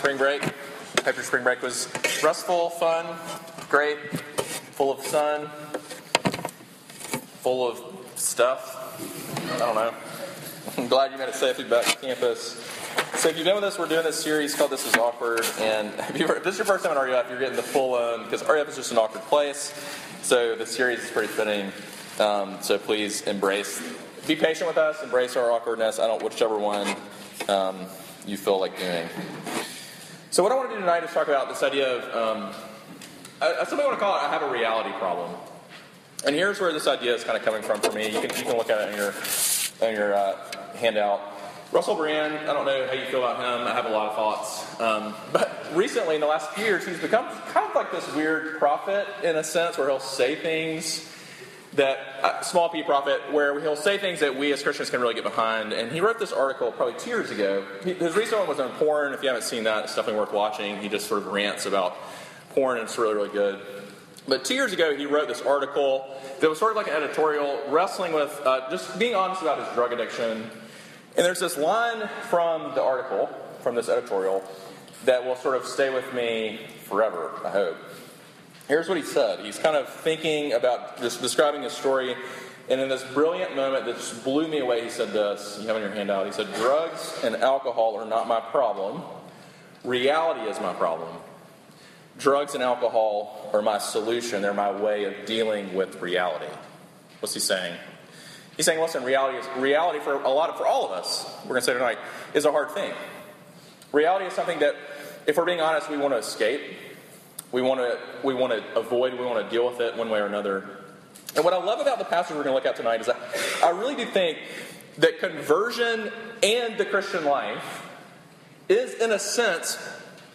spring break. Hope your spring break was restful, fun, great, full of sun, full of stuff. I don't know. I'm glad you made it safely back to campus. So if you've been with us, we're doing this series called This Is Awkward. And if, you if this is your first time at RUF, you're getting the full on, because RUF is just an awkward place. So the series is pretty fitting. Um, so please embrace, be patient with us, embrace our awkwardness. I don't, whichever one um, you feel like doing. So what I want to do tonight is talk about this idea of, um, I, somebody want to call it, I have a reality problem. And here's where this idea is kind of coming from for me. You can, you can look at it in your, in your uh, handout. Russell Brand, I don't know how you feel about him. I have a lot of thoughts. Um, but recently, in the last few years, he's become kind of like this weird prophet in a sense where he'll say things that, uh, small p prophet, where he'll say things that we as Christians can really get behind. And he wrote this article probably two years ago. He, his recent one was on porn. If you haven't seen that, it's definitely worth watching. He just sort of rants about porn, and it's really, really good. But two years ago, he wrote this article that was sort of like an editorial, wrestling with uh, just being honest about his drug addiction and there's this line from the article, from this editorial, that will sort of stay with me forever, I hope. Here's what he said. He's kind of thinking about just describing his story, and in this brilliant moment that just blew me away, he said this. You have in your handout. He said, Drugs and alcohol are not my problem. Reality is my problem. Drugs and alcohol are my solution. They're my way of dealing with reality. What's he saying? He's saying, listen, reality is reality for a lot of, for all of us, we're going to say tonight, is a hard thing. Reality is something that, if we're being honest, we want to escape. We want to, we want to avoid, we want to deal with it one way or another. And what I love about the passage we're going to look at tonight is that I really do think that conversion and the Christian life is, in a sense,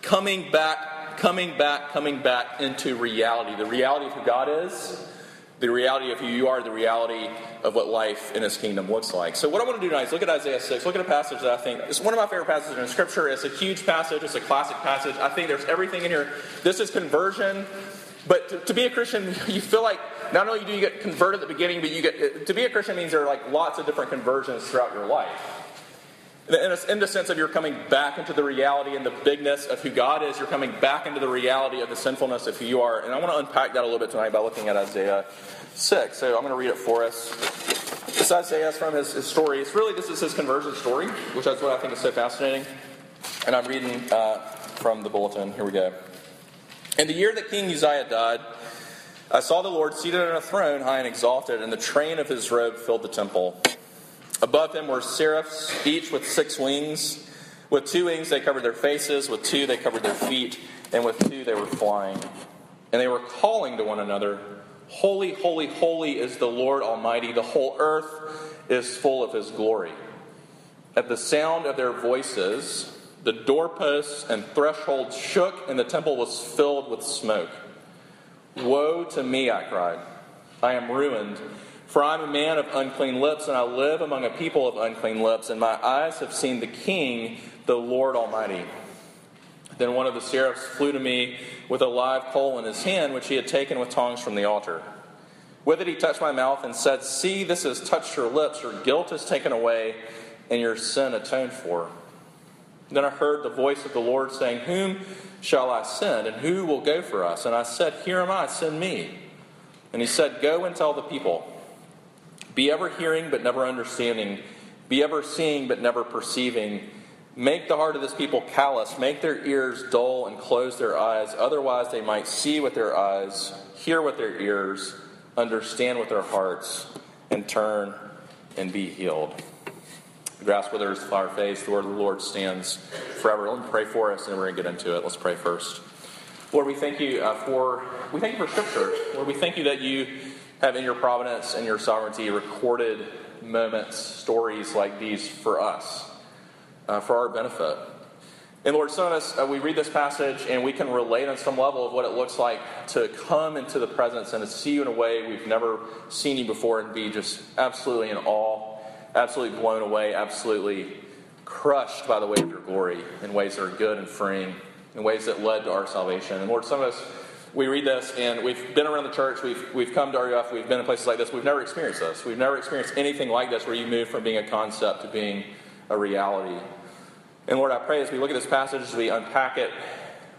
coming back, coming back, coming back into reality. The reality of who God is, the reality of who you are, the reality of what life in His kingdom looks like. So, what I want to do tonight is look at Isaiah 6. Look at a passage that I think is one of my favorite passages in Scripture. It's a huge passage, it's a classic passage. I think there's everything in here. This is conversion. But to, to be a Christian, you feel like not only do you get converted at the beginning, but you get to be a Christian means there are like lots of different conversions throughout your life. In the sense of you're coming back into the reality and the bigness of who God is, you're coming back into the reality of the sinfulness of who you are. And I want to unpack that a little bit tonight by looking at Isaiah 6. So I'm going to read it for us. This Isaiah is from his, his story. It's really, this is his conversion story, which is what I think is so fascinating. And I'm reading uh, from the bulletin. Here we go. In the year that King Uzziah died, I saw the Lord seated on a throne, high and exalted, and the train of his robe filled the temple. Above him were seraphs, each with six wings. With two wings they covered their faces, with two they covered their feet, and with two they were flying. And they were calling to one another, Holy, holy, holy is the Lord Almighty. The whole earth is full of his glory. At the sound of their voices, the doorposts and thresholds shook, and the temple was filled with smoke. Woe to me, I cried. I am ruined for I am a man of unclean lips, and I live among a people of unclean lips, and my eyes have seen the King, the Lord Almighty. Then one of the seraphs flew to me with a live coal in his hand, which he had taken with tongs from the altar. With it he touched my mouth and said, See, this has touched your lips, your guilt is taken away, and your sin atoned for. Then I heard the voice of the Lord saying, Whom shall I send, and who will go for us? And I said, Here am I, send me. And he said, Go and tell the people. Be ever hearing but never understanding. Be ever seeing but never perceiving. Make the heart of this people callous. Make their ears dull and close their eyes. Otherwise, they might see with their eyes, hear with their ears, understand with their hearts, and turn and be healed. The grass withers, the flower fades, the word of the Lord stands forever. Let me pray for us, and we're going to get into it. Let's pray first. Lord, we thank you uh, for we thank you for Scripture. Lord, we thank you that you have in your providence and your sovereignty recorded moments, stories like these for us, uh, for our benefit. And Lord, some of us, uh, we read this passage and we can relate on some level of what it looks like to come into the presence and to see you in a way we've never seen you before and be just absolutely in awe, absolutely blown away, absolutely crushed by the weight of your glory in ways that are good and freeing, in ways that led to our salvation. And Lord, some of us, we read this and we've been around the church, we've, we've come to RUF, we've been in places like this, we've never experienced this. We've never experienced anything like this where you move from being a concept to being a reality. And Lord, I pray as we look at this passage, as we unpack it,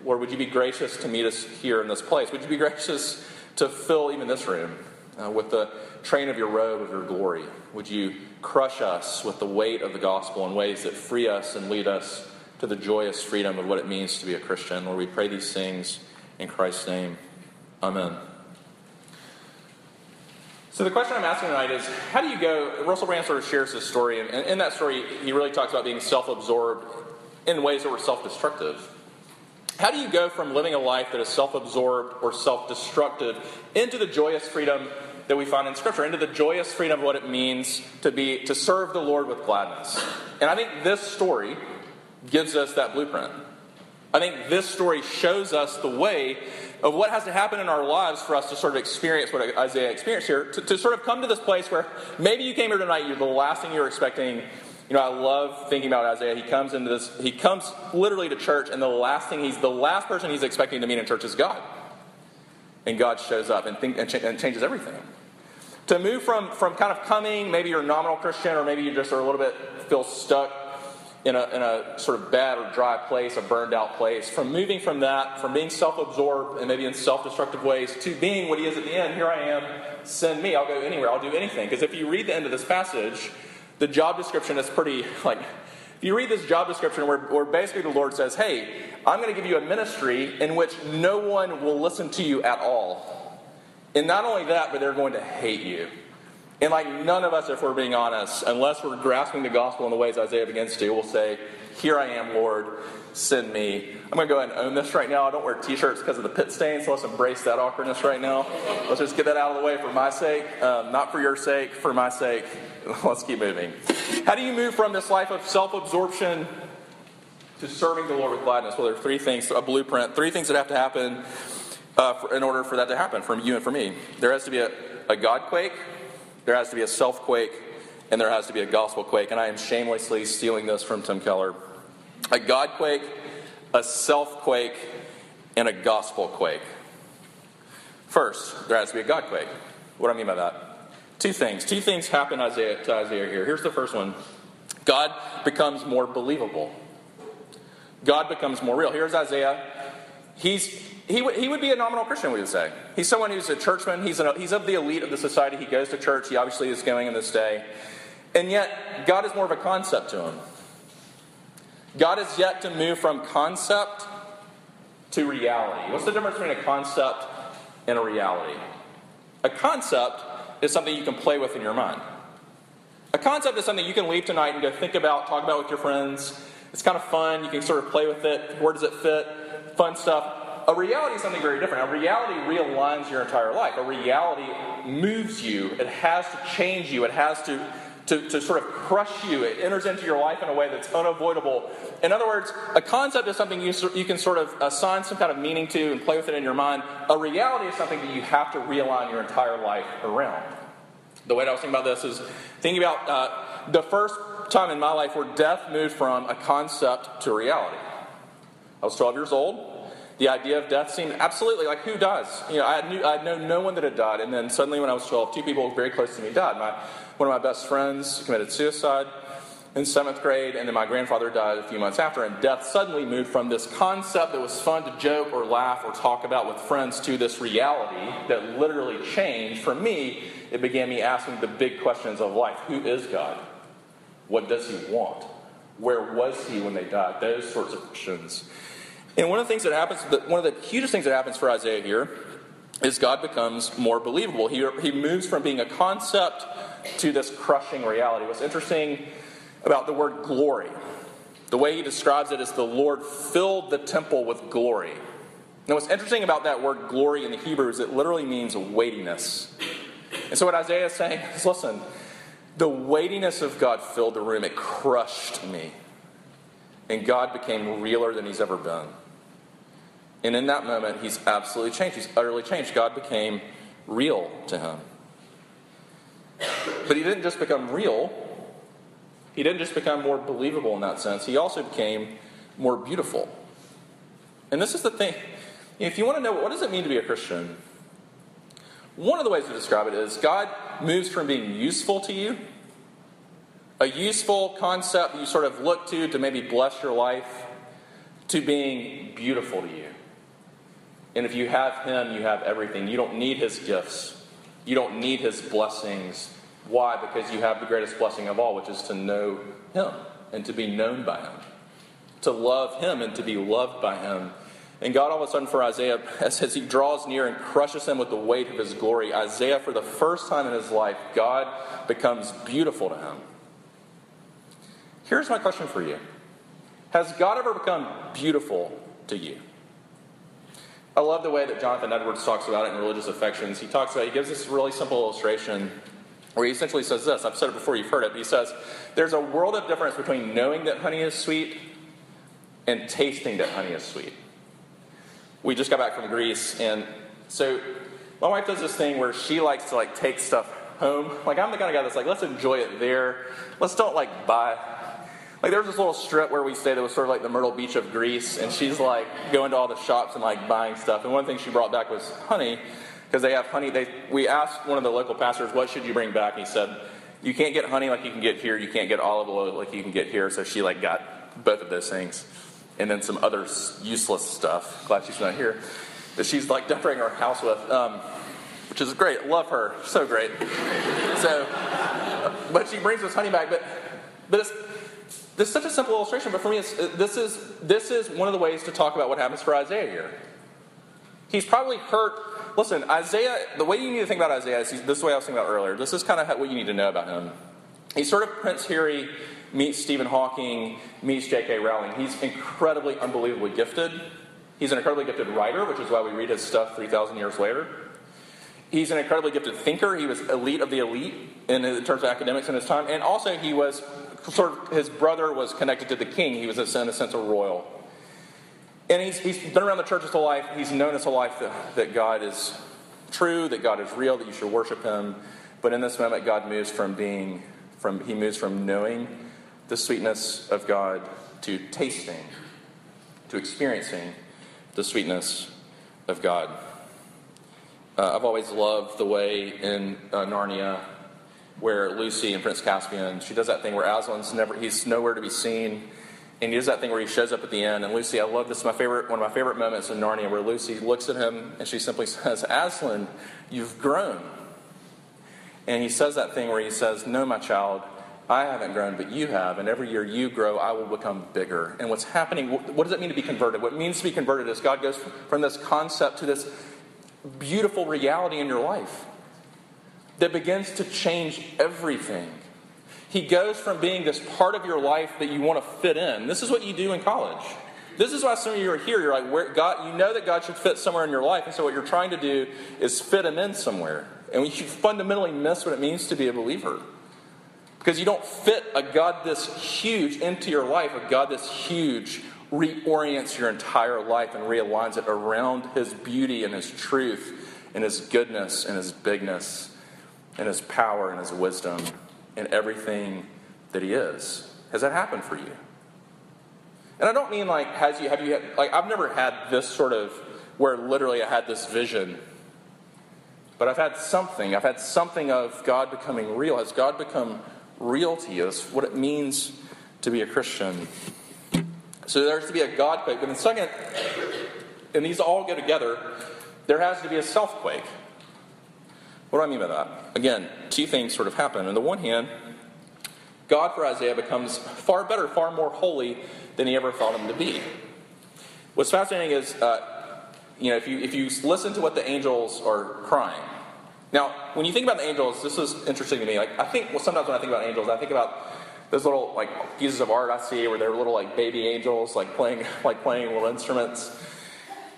Lord, would you be gracious to meet us here in this place? Would you be gracious to fill even this room uh, with the train of your robe of your glory? Would you crush us with the weight of the gospel in ways that free us and lead us to the joyous freedom of what it means to be a Christian? Lord, we pray these things in Christ's name. Amen. So the question I'm asking tonight is, how do you go? Russell Brand sort of shares this story, and in that story, he really talks about being self-absorbed in ways that were self-destructive. How do you go from living a life that is self-absorbed or self-destructive into the joyous freedom that we find in Scripture, into the joyous freedom of what it means to be to serve the Lord with gladness? And I think this story gives us that blueprint. I think this story shows us the way of what has to happen in our lives for us to sort of experience what Isaiah experienced here, to, to sort of come to this place where maybe you came here tonight, you're the last thing you were expecting. You know, I love thinking about Isaiah. He comes into this, he comes literally to church, and the last thing he's, the last person he's expecting to meet in church is God. And God shows up and, think, and, ch- and changes everything. To move from, from kind of coming, maybe you're a nominal Christian, or maybe you just are a little bit feel stuck in a, in a sort of bad or dry place, a burned out place, from moving from that, from being self absorbed and maybe in self destructive ways, to being what he is at the end here I am, send me, I'll go anywhere, I'll do anything. Because if you read the end of this passage, the job description is pretty, like, if you read this job description where, where basically the Lord says, hey, I'm going to give you a ministry in which no one will listen to you at all. And not only that, but they're going to hate you. And like none of us, if we're being honest, unless we're grasping the gospel in the ways Isaiah begins to, will say, Here I am, Lord, send me. I'm going to go ahead and own this right now. I don't wear t shirts because of the pit stain, so let's embrace that awkwardness right now. Let's just get that out of the way for my sake, um, not for your sake, for my sake. Let's keep moving. How do you move from this life of self absorption to serving the Lord with gladness? Well, there are three things, a blueprint, three things that have to happen uh, for, in order for that to happen from you and for me. There has to be a, a God quake there has to be a self quake, and there has to be a gospel quake. And I am shamelessly stealing this from Tim Keller. A God quake, a self quake, and a gospel quake. First, there has to be a God quake. What do I mean by that? Two things. Two things happen Isaiah, to Isaiah here. Here's the first one God becomes more believable. God becomes more real. Here's Isaiah. He's he, w- he would be a nominal Christian, we would say. He's someone who's a churchman. He's, an, he's of the elite of the society. He goes to church. He obviously is going in this day. And yet, God is more of a concept to him. God is yet to move from concept to reality. What's the difference between a concept and a reality? A concept is something you can play with in your mind. A concept is something you can leave tonight and go think about, talk about with your friends. It's kind of fun. You can sort of play with it. Where does it fit? Fun stuff a reality is something very different. A reality realigns your entire life. A reality moves you. It has to change you. It has to, to, to sort of crush you. It enters into your life in a way that's unavoidable. In other words, a concept is something you, you can sort of assign some kind of meaning to and play with it in your mind. A reality is something that you have to realign your entire life around. The way I was thinking about this is thinking about uh, the first time in my life where death moved from a concept to reality. I was 12 years old. The idea of death seemed absolutely like who does? You know, I knew I know no one that had died, and then suddenly when I was 12, two people very close to me died. My one of my best friends committed suicide in seventh grade, and then my grandfather died a few months after. And death suddenly moved from this concept that was fun to joke or laugh or talk about with friends to this reality that literally changed. For me, it began me asking the big questions of life: Who is God? What does He want? Where was He when they died? Those sorts of questions. And one of the things that happens, one of the hugest things that happens for Isaiah here is God becomes more believable. He, he moves from being a concept to this crushing reality. What's interesting about the word glory, the way he describes it is the Lord filled the temple with glory. Now, what's interesting about that word glory in the Hebrew is it literally means weightiness. And so, what Isaiah is saying is listen, the weightiness of God filled the room, it crushed me. And God became realer than he's ever been. And in that moment, he's absolutely changed. He's utterly changed. God became real to him. But he didn't just become real, he didn't just become more believable in that sense, he also became more beautiful. And this is the thing. If you want to know what does it mean to be a Christian, one of the ways to describe it is God moves from being useful to you a useful concept you sort of look to to maybe bless your life, to being beautiful to you. And if you have Him, you have everything. You don't need His gifts, you don't need His blessings. Why? Because you have the greatest blessing of all, which is to know Him and to be known by Him, to love Him and to be loved by Him. And God, all of a sudden, for Isaiah, as, he draws near and crushes him with the weight of his glory, Isaiah, for the first time in his life, God becomes beautiful to him. Here's my question for you Has God ever become beautiful to you? I love the way that Jonathan Edwards talks about it in Religious Affections. He talks about, he gives this really simple illustration where he essentially says this. I've said it before, you've heard it, but he says, There's a world of difference between knowing that honey is sweet and tasting that honey is sweet. We just got back from Greece, and so my wife does this thing where she likes to like take stuff home. Like I'm the kind of guy that's like, let's enjoy it there. Let's don't like buy like there was this little strip where we stayed that was sort of like the Myrtle Beach of Greece, and she's like going to all the shops and like buying stuff. And one thing she brought back was honey, because they have honey. They we asked one of the local pastors, "What should you bring back?" And he said, "You can't get honey like you can get here. You can't get olive oil like you can get here." So she like got both of those things, and then some other useless stuff. Glad she's not here. That she's like decorating our house with. Um, which is great. Love her. So great. So, but she brings this honey back. But, but it's, this is such a simple illustration, but for me, uh, this, is, this is one of the ways to talk about what happens for Isaiah here. He's probably hurt. Listen, Isaiah, the way you need to think about Isaiah is this is way I was thinking about earlier. This is kind of what you need to know about him. He's sort of Prince Harry meets Stephen Hawking, meets J.K. Rowling. He's incredibly, unbelievably gifted. He's an incredibly gifted writer, which is why we read his stuff 3,000 years later. He's an incredibly gifted thinker. He was elite of the elite in terms of academics in his time. And also, he was sort of his brother was connected to the king. He was, in a sense, a royal. And he's, he's been around the church his whole life. He's known his whole life that, that God is true, that God is real, that you should worship him. But in this moment, God moves from being, from, he moves from knowing the sweetness of God to tasting, to experiencing the sweetness of God. Uh, I've always loved the way in uh, Narnia where Lucy and Prince Caspian, she does that thing where Aslan's never, he's nowhere to be seen. And he does that thing where he shows up at the end. And Lucy, I love this, my favorite, one of my favorite moments in Narnia, where Lucy looks at him and she simply says, Aslan, you've grown. And he says that thing where he says, No, my child, I haven't grown, but you have. And every year you grow, I will become bigger. And what's happening, what does it mean to be converted? What it means to be converted is God goes from this concept to this beautiful reality in your life that begins to change everything. He goes from being this part of your life that you want to fit in. This is what you do in college. This is why some of you are here. You're like, where God, you know that God should fit somewhere in your life, and so what you're trying to do is fit Him in somewhere. And you fundamentally miss what it means to be a believer. Because you don't fit a God this huge into your life, a God this huge reorients your entire life and realigns it around His beauty and His truth and His goodness and His bigness and his power and his wisdom and everything that he is. Has that happened for you? And I don't mean like has you have you had, like I've never had this sort of where literally I had this vision. But I've had something. I've had something of God becoming real. Has God become real to you? Is what it means to be a Christian. So there's to be a God quake. But in second, and these all go together, there has to be a self quake. What do I mean by that? Again, two things sort of happen. On the one hand, God for Isaiah becomes far better, far more holy than he ever thought him to be. What's fascinating is, uh, you know, if you, if you listen to what the angels are crying. Now, when you think about the angels, this is interesting to me. Like, I think, well, sometimes when I think about angels, I think about those little like pieces of art I see where they're little like baby angels, like playing like playing little instruments.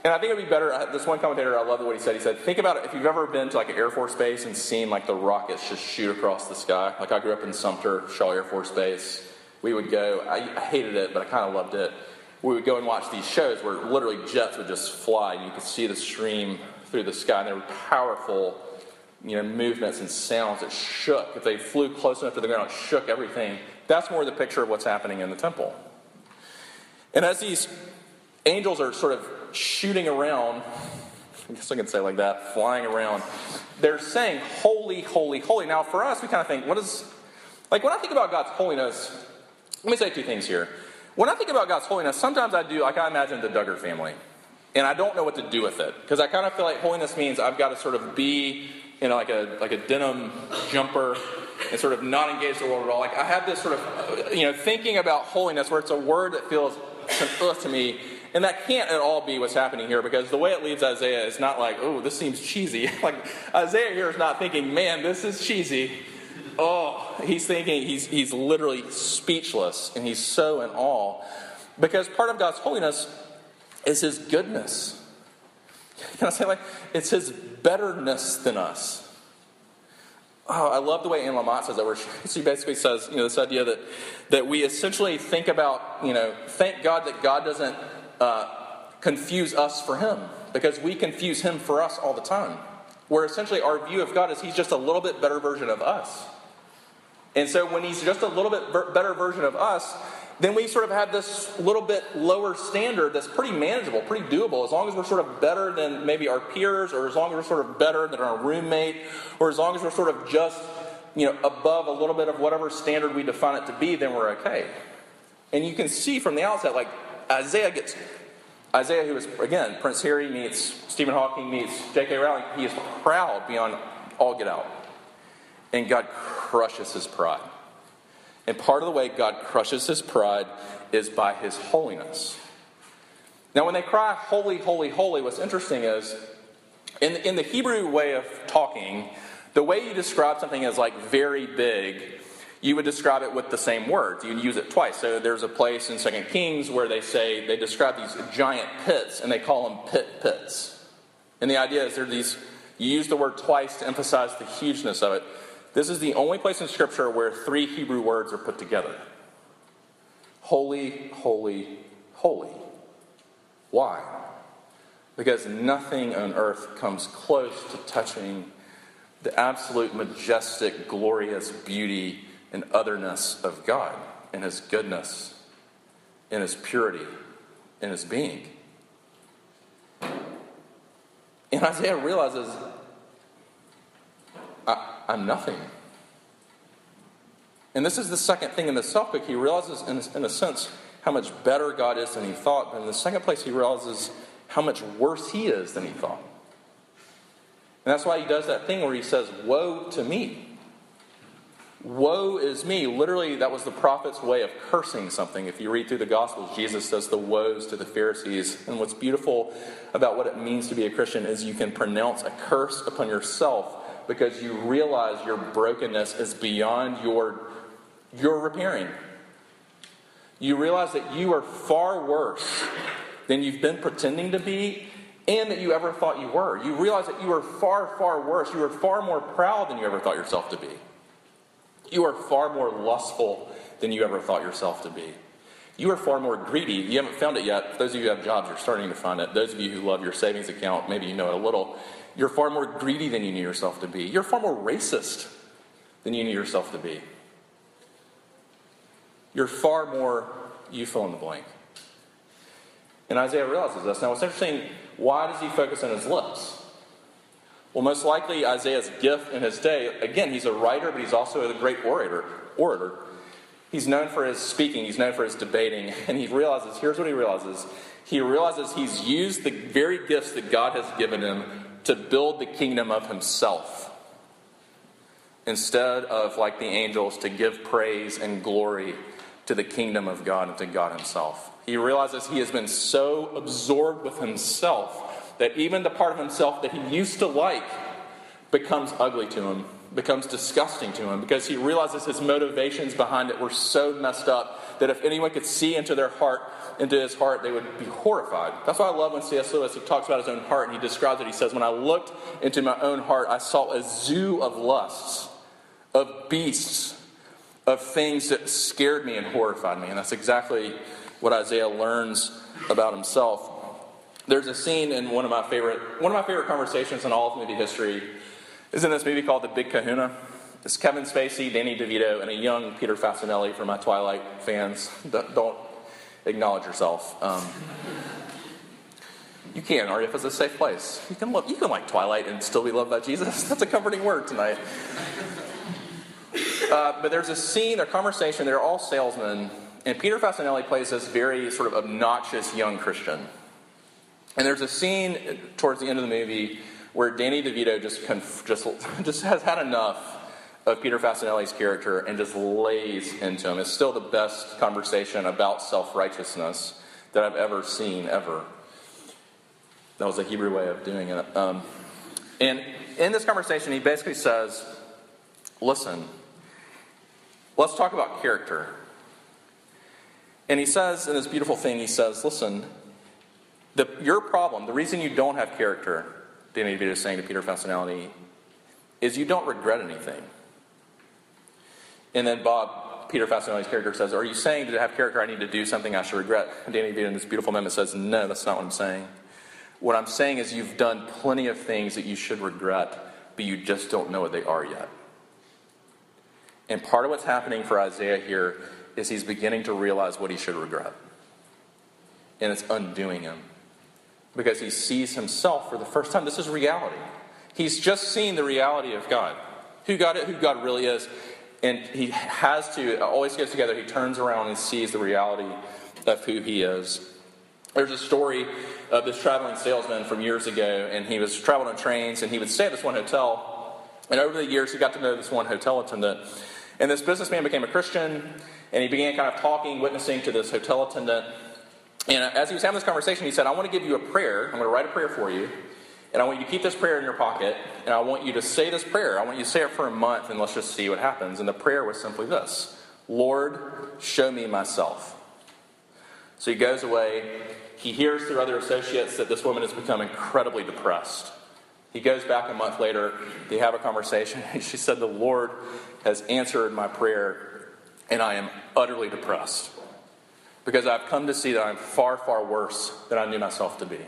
And I think it'd be better. Uh, this one commentator, I love what he said. He said, "Think about it. If you've ever been to like an Air Force base and seen like the rockets just shoot across the sky. Like I grew up in Sumter, Shaw Air Force Base. We would go. I, I hated it, but I kind of loved it. We would go and watch these shows where literally jets would just fly, and you could see the stream through the sky, and they were powerful, you know, movements and sounds that shook. If they flew close enough to the ground, it shook everything. That's more the picture of what's happening in the temple. And as these angels are sort of shooting around, I guess I can say like that, flying around, they're saying, Holy, holy, holy. Now, for us, we kind of think, what is, Like when I think about God's holiness, let me say two things here. When I think about God's holiness, sometimes I do, like I imagine the Duggar family, and I don't know what to do with it because I kind of feel like holiness means I've got to sort of be in like a like a denim jumper and sort of not engage the world at all. Like I have this sort of you know thinking about holiness where it's a word that feels to me, and that can't at all be what's happening here because the way it leaves Isaiah is not like, oh, this seems cheesy. like Isaiah here is not thinking, man, this is cheesy. Oh, he's thinking he's he's literally speechless and he's so in awe because part of God's holiness is His goodness. Can I say like it's His betterness than us? Oh, I love the way Anne Lamott says that, where she basically says, you know, this idea that, that we essentially think about, you know, thank God that God doesn't uh, confuse us for Him, because we confuse Him for us all the time. Where essentially our view of God is He's just a little bit better version of us. And so when He's just a little bit better version of us, then we sort of have this little bit lower standard that's pretty manageable, pretty doable, as long as we're sort of better than maybe our peers, or as long as we're sort of better than our roommate, or as long as we're sort of just you know above a little bit of whatever standard we define it to be, then we're okay. And you can see from the outset, like Isaiah gets Isaiah, who is again Prince Harry meets Stephen Hawking meets J.K. Rowling, he is proud beyond all get out, and God crushes his pride. And part of the way God crushes his pride is by his holiness. Now, when they cry, Holy, holy, holy, what's interesting is in, in the Hebrew way of talking, the way you describe something as like very big, you would describe it with the same words. You'd use it twice. So there's a place in Second Kings where they say, they describe these giant pits and they call them pit pits. And the idea is there these, you use the word twice to emphasize the hugeness of it. This is the only place in Scripture where three Hebrew words are put together Holy, holy, holy. Why? Because nothing on earth comes close to touching the absolute majestic, glorious beauty and otherness of God and His goodness, and His purity, and His being. And Isaiah realizes I, I'm nothing. And this is the second thing in the self pick. He realizes, in, in a sense, how much better God is than he thought. But in the second place, he realizes how much worse he is than he thought. And that's why he does that thing where he says, Woe to me. Woe is me. Literally, that was the prophet's way of cursing something. If you read through the Gospels, Jesus says the woes to the Pharisees. And what's beautiful about what it means to be a Christian is you can pronounce a curse upon yourself because you realize your brokenness is beyond your, your repairing. You realize that you are far worse than you've been pretending to be and that you ever thought you were. You realize that you are far, far worse. You are far more proud than you ever thought yourself to be. You are far more lustful than you ever thought yourself to be. You are far more greedy. You haven't found it yet. For those of you who have jobs, you're starting to find it. Those of you who love your savings account, maybe you know it a little. You're far more greedy than you knew yourself to be. You're far more racist than you knew yourself to be. You're far more, you fill in the blank. And Isaiah realizes this. Now, what's interesting, why does he focus on his lips? Well, most likely Isaiah's gift in his day, again, he's a writer, but he's also a great orator. orator. He's known for his speaking, he's known for his debating, and he realizes here's what he realizes. He realizes he's used the very gifts that God has given him to build the kingdom of himself instead of, like the angels, to give praise and glory to the kingdom of God and to God himself. He realizes he has been so absorbed with himself that even the part of himself that he used to like becomes ugly to him, becomes disgusting to him, because he realizes his motivations behind it were so messed up that if anyone could see into their heart, into his heart, they would be horrified. That's why I love when C.S. Lewis he talks about his own heart and he describes it. He says, When I looked into my own heart, I saw a zoo of lusts, of beasts, of things that scared me and horrified me. And that's exactly what Isaiah learns about himself. There's a scene in one of my favorite one of my favorite conversations in all of movie history is in this movie called The Big Kahuna. It's Kevin Spacey, Danny DeVito, and a young Peter Facinelli for my Twilight fans. Don't acknowledge yourself. Um, you can, or if it's a safe place. You can, love, you can like Twilight and still be loved by Jesus. That's a comforting word tonight. Uh, but there's a scene, a conversation, they're all salesmen, and Peter Facinelli plays this very sort of obnoxious young Christian. And there's a scene towards the end of the movie where Danny DeVito just, conf- just, just has had enough of Peter Facinelli's character and just lays into him. It's still the best conversation about self righteousness that I've ever seen, ever. That was a Hebrew way of doing it. Um, and in this conversation, he basically says, Listen, let's talk about character. And he says, in this beautiful thing, he says, Listen, the, your problem, the reason you don't have character, Danny DeVito is saying to Peter Facinelli, is you don't regret anything. And then Bob, Peter Facinelli's character, says, Are you saying to have character I need to do something I should regret? And Danny DeVito in this beautiful moment says, No, that's not what I'm saying. What I'm saying is you've done plenty of things that you should regret, but you just don't know what they are yet. And part of what's happening for Isaiah here is he's beginning to realize what he should regret. And it's undoing him. Because he sees himself for the first time. This is reality. He's just seen the reality of God. Who God, it who God really is. And he has to, always gets together. He turns around and sees the reality of who he is. There's a story of this traveling salesman from years ago, and he was traveling on trains, and he would stay at this one hotel. And over the years, he got to know this one hotel attendant. And this businessman became a Christian, and he began kind of talking, witnessing to this hotel attendant. And as he was having this conversation, he said, I want to give you a prayer. I'm going to write a prayer for you. And I want you to keep this prayer in your pocket, and I want you to say this prayer. I want you to say it for a month, and let's just see what happens. And the prayer was simply this Lord, show me myself. So he goes away. He hears through other associates that this woman has become incredibly depressed. He goes back a month later. They have a conversation. And she said, The Lord has answered my prayer, and I am utterly depressed because I've come to see that I'm far, far worse than I knew myself to be.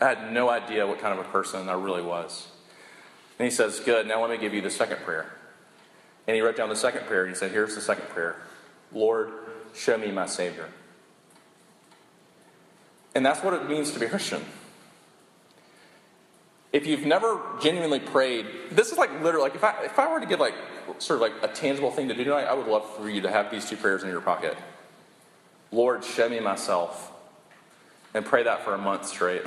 I had no idea what kind of a person I really was. And he says, Good, now let me give you the second prayer. And he wrote down the second prayer, and he said, Here's the second prayer Lord, show me my Savior. And that's what it means to be a Christian. If you've never genuinely prayed, this is like literally like if I if I were to give like sort of like a tangible thing to do tonight, I would love for you to have these two prayers in your pocket. Lord, show me myself. And pray that for a month straight.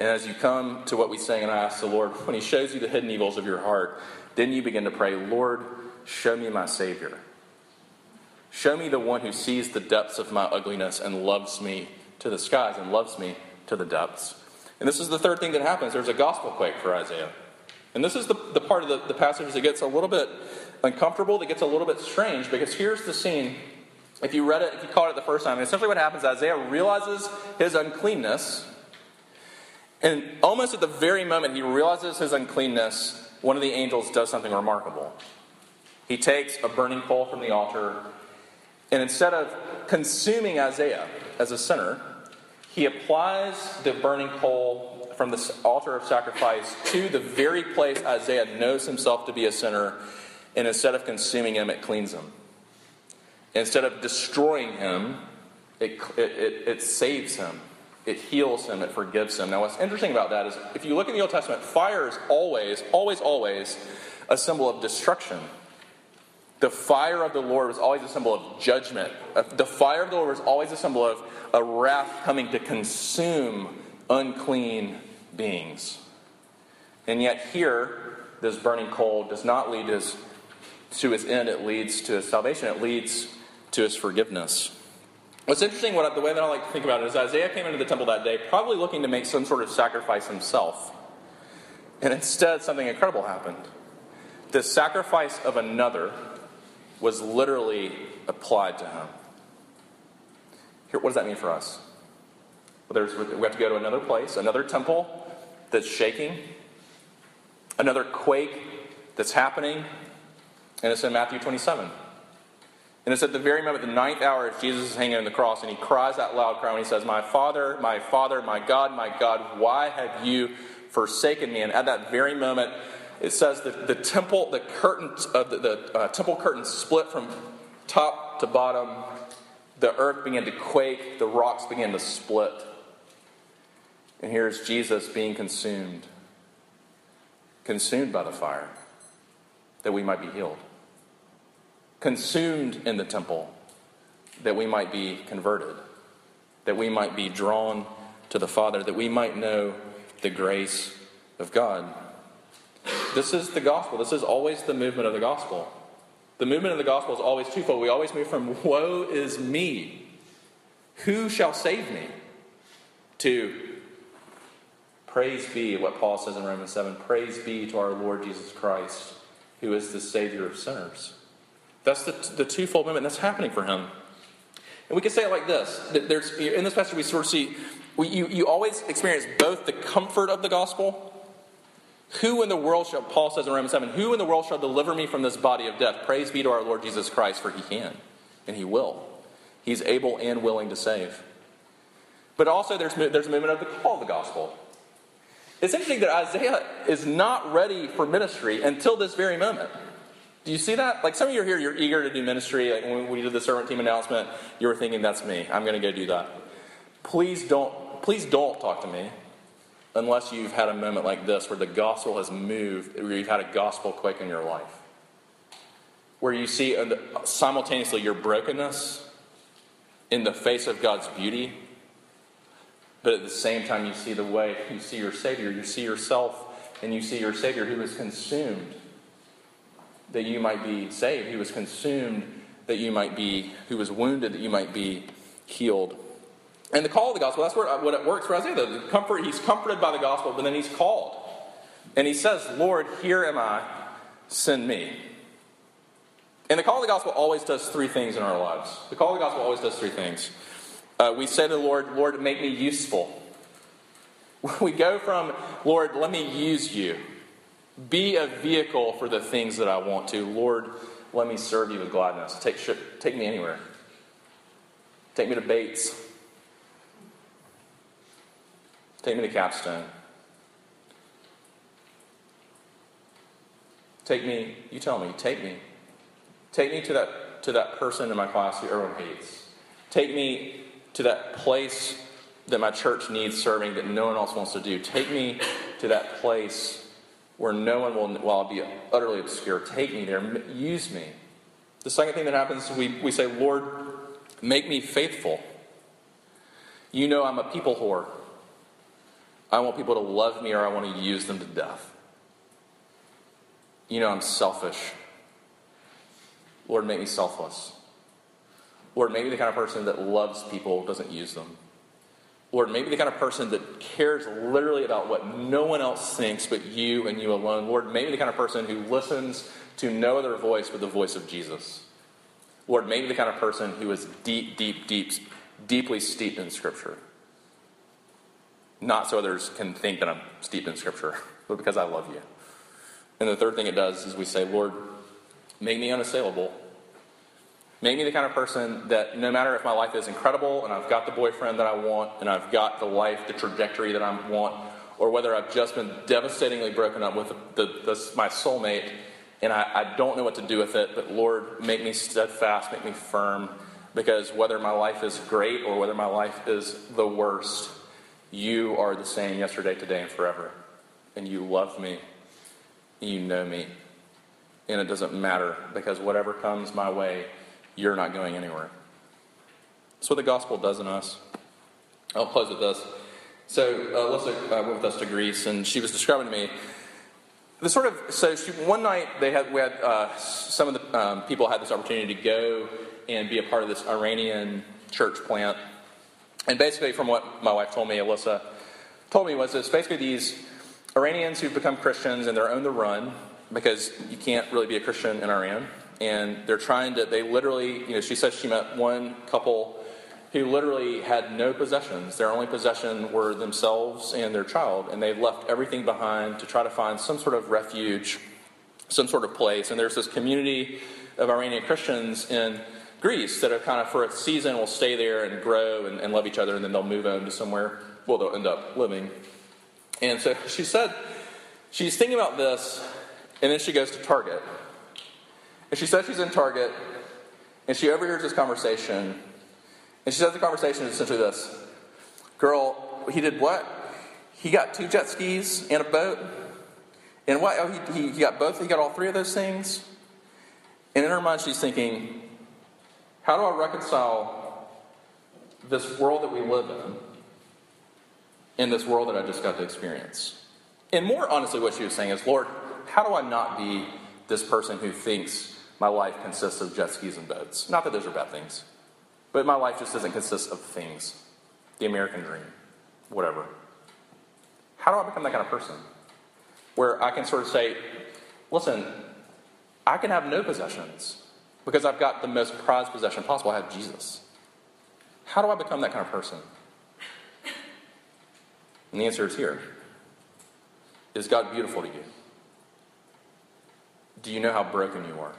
And as you come to what we sing and I ask the Lord, when He shows you the hidden evils of your heart, then you begin to pray, Lord, show me my Savior. Show me the one who sees the depths of my ugliness and loves me to the skies and loves me to the depths. And this is the third thing that happens. There's a gospel quake for Isaiah. And this is the, the part of the, the passage that gets a little bit uncomfortable, that gets a little bit strange, because here's the scene. If you read it, if you caught it the first time, essentially what happens, Isaiah realizes his uncleanness. And almost at the very moment he realizes his uncleanness, one of the angels does something remarkable. He takes a burning coal from the altar, and instead of consuming Isaiah as a sinner, he applies the burning coal from the altar of sacrifice to the very place Isaiah knows himself to be a sinner, and instead of consuming him, it cleans him. Instead of destroying him, it, it, it, saves him. It heals him. It forgives him. Now, what's interesting about that is if you look in the Old Testament, fire is always, always, always a symbol of destruction. The fire of the Lord was always a symbol of judgment. Uh, the fire of the Lord was always a symbol of a wrath coming to consume unclean beings. And yet, here, this burning coal does not lead his, to his end, it leads to salvation, it leads to his forgiveness. What's interesting, what, the way that I like to think about it is Isaiah came into the temple that day probably looking to make some sort of sacrifice himself. And instead, something incredible happened. The sacrifice of another was literally applied to him. Here, what does that mean for us? Well, we have to go to another place, another temple that's shaking, another quake that's happening, and it's in Matthew 27. And it's at the very moment, the ninth hour, as Jesus is hanging on the cross, and he cries that loud cry when he says, My Father, my Father, my God, my God, why have you forsaken me? And at that very moment, it says that the temple, the curtain, uh, the, the uh, temple curtain split from top to bottom. The earth began to quake. The rocks began to split. And here's Jesus being consumed, consumed by the fire, that we might be healed. Consumed in the temple that we might be converted, that we might be drawn to the Father, that we might know the grace of God. This is the gospel. This is always the movement of the gospel. The movement of the gospel is always twofold. We always move from woe is me, who shall save me, to praise be, what Paul says in Romans 7 praise be to our Lord Jesus Christ, who is the Savior of sinners. That's the, the twofold movement that's happening for him. And we can say it like this There's, in this passage, we sort of see we, you, you always experience both the comfort of the gospel. Who in the world shall, Paul says in Romans 7, who in the world shall deliver me from this body of death? Praise be to our Lord Jesus Christ, for he can, and he will. He's able and willing to save. But also, there's, there's a movement of the call of the gospel. It's interesting that Isaiah is not ready for ministry until this very moment. Do you see that? Like some of you are here, you're eager to do ministry. Like when we did the servant team announcement, you were thinking, that's me. I'm going to go do that. Please don't, please don't talk to me unless you've had a moment like this where the gospel has moved, where you've had a gospel quake in your life. Where you see simultaneously your brokenness in the face of God's beauty but at the same time, you see the way, you see your Savior, you see yourself, and you see your Savior who is consumed that you might be saved. He was consumed that you might be, who was wounded that you might be healed. And the call of the gospel, that's where, what it works for Isaiah. The comfort, he's comforted by the gospel, but then he's called. And he says, Lord, here am I, send me. And the call of the gospel always does three things in our lives. The call of the gospel always does three things. Uh, we say to the Lord, Lord, make me useful. We go from, Lord, let me use you. Be a vehicle for the things that I want to. Lord, let me serve you with gladness. Take, take me anywhere. Take me to Bates. Take me to Capstone. Take me, you tell me, take me. Take me to that, to that person in my class who everyone hates. Take me to that place that my church needs serving that no one else wants to do. Take me to that place where no one will, while I'll be utterly obscure, take me there. Use me. The second thing that happens, we, we say, Lord, make me faithful. You know I'm a people whore. I want people to love me or I want to use them to death. You know I'm selfish. Lord, make me selfless. Lord, maybe the kind of person that loves people doesn't use them. Lord, maybe the kind of person that cares literally about what no one else thinks but you and you alone. Lord, maybe the kind of person who listens to no other voice but the voice of Jesus. Lord, maybe the kind of person who is deep, deep, deep, deeply steeped in Scripture. Not so others can think that I'm steeped in Scripture, but because I love you. And the third thing it does is we say, Lord, make me unassailable Make me the kind of person that no matter if my life is incredible and I've got the boyfriend that I want and I've got the life, the trajectory that I want, or whether I've just been devastatingly broken up with the, the, my soulmate and I, I don't know what to do with it, but Lord, make me steadfast, make me firm, because whether my life is great or whether my life is the worst, you are the same yesterday, today, and forever. And you love me, you know me, and it doesn't matter because whatever comes my way, you're not going anywhere. That's what the gospel does in us. I'll close with this. So uh, Alyssa uh, went with us to Greece, and she was describing to me the sort of. So she, one night they had we had uh, some of the um, people had this opportunity to go and be a part of this Iranian church plant, and basically, from what my wife told me, Alyssa told me was this basically these Iranians who've become Christians and they're on the run because you can't really be a Christian in Iran and they're trying to they literally you know she said she met one couple who literally had no possessions. Their only possession were themselves and their child and they left everything behind to try to find some sort of refuge some sort of place. And there's this community of iranian christians in greece that are kind of for a season will stay there and grow and, and love each other and then they'll move on to somewhere. Well they'll end up living. And so she said she's thinking about this and then she goes to target and she says she's in Target, and she overhears this conversation. And she says the conversation is essentially this Girl, he did what? He got two jet skis and a boat. And what? Oh, he, he, he got both? He got all three of those things? And in her mind, she's thinking, how do I reconcile this world that we live in in this world that I just got to experience? And more honestly, what she was saying is, Lord, how do I not be this person who thinks my life consists of jet skis and boats? Not that those are bad things, but my life just doesn't consist of things. The American dream, whatever. How do I become that kind of person? Where I can sort of say, listen, I can have no possessions because I've got the most prized possession possible. I have Jesus. How do I become that kind of person? And the answer is here. Is God beautiful to you? Do you know how broken you are?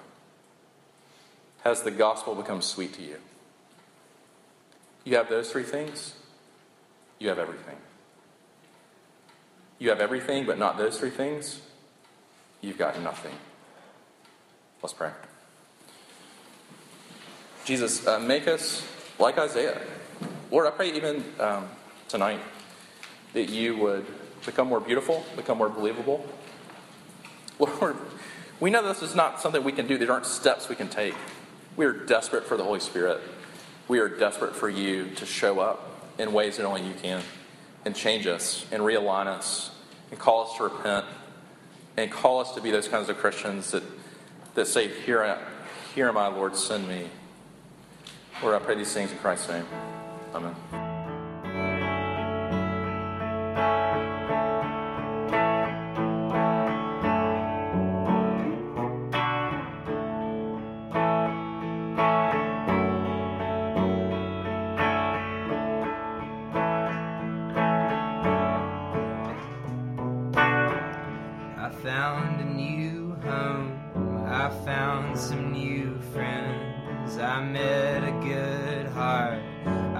Has the gospel become sweet to you? You have those three things, you have everything. You have everything, but not those three things, you've got nothing. Let's pray. Jesus, uh, make us like Isaiah. Lord, I pray even um, tonight that you would become more beautiful, become more believable. Lord, we know this is not something we can do, these aren't steps we can take. We are desperate for the Holy Spirit. We are desperate for you to show up in ways that only you can and change us and realign us and call us to repent and call us to be those kinds of Christians that, that say, Here, I, here am I, Lord, send me. Lord, I pray these things in Christ's name. Amen.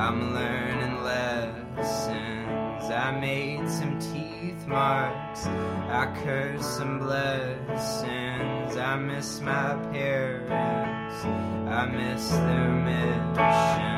I'm learning lessons. I made some teeth marks. I cursed some blessings. I miss my parents. I miss their mission.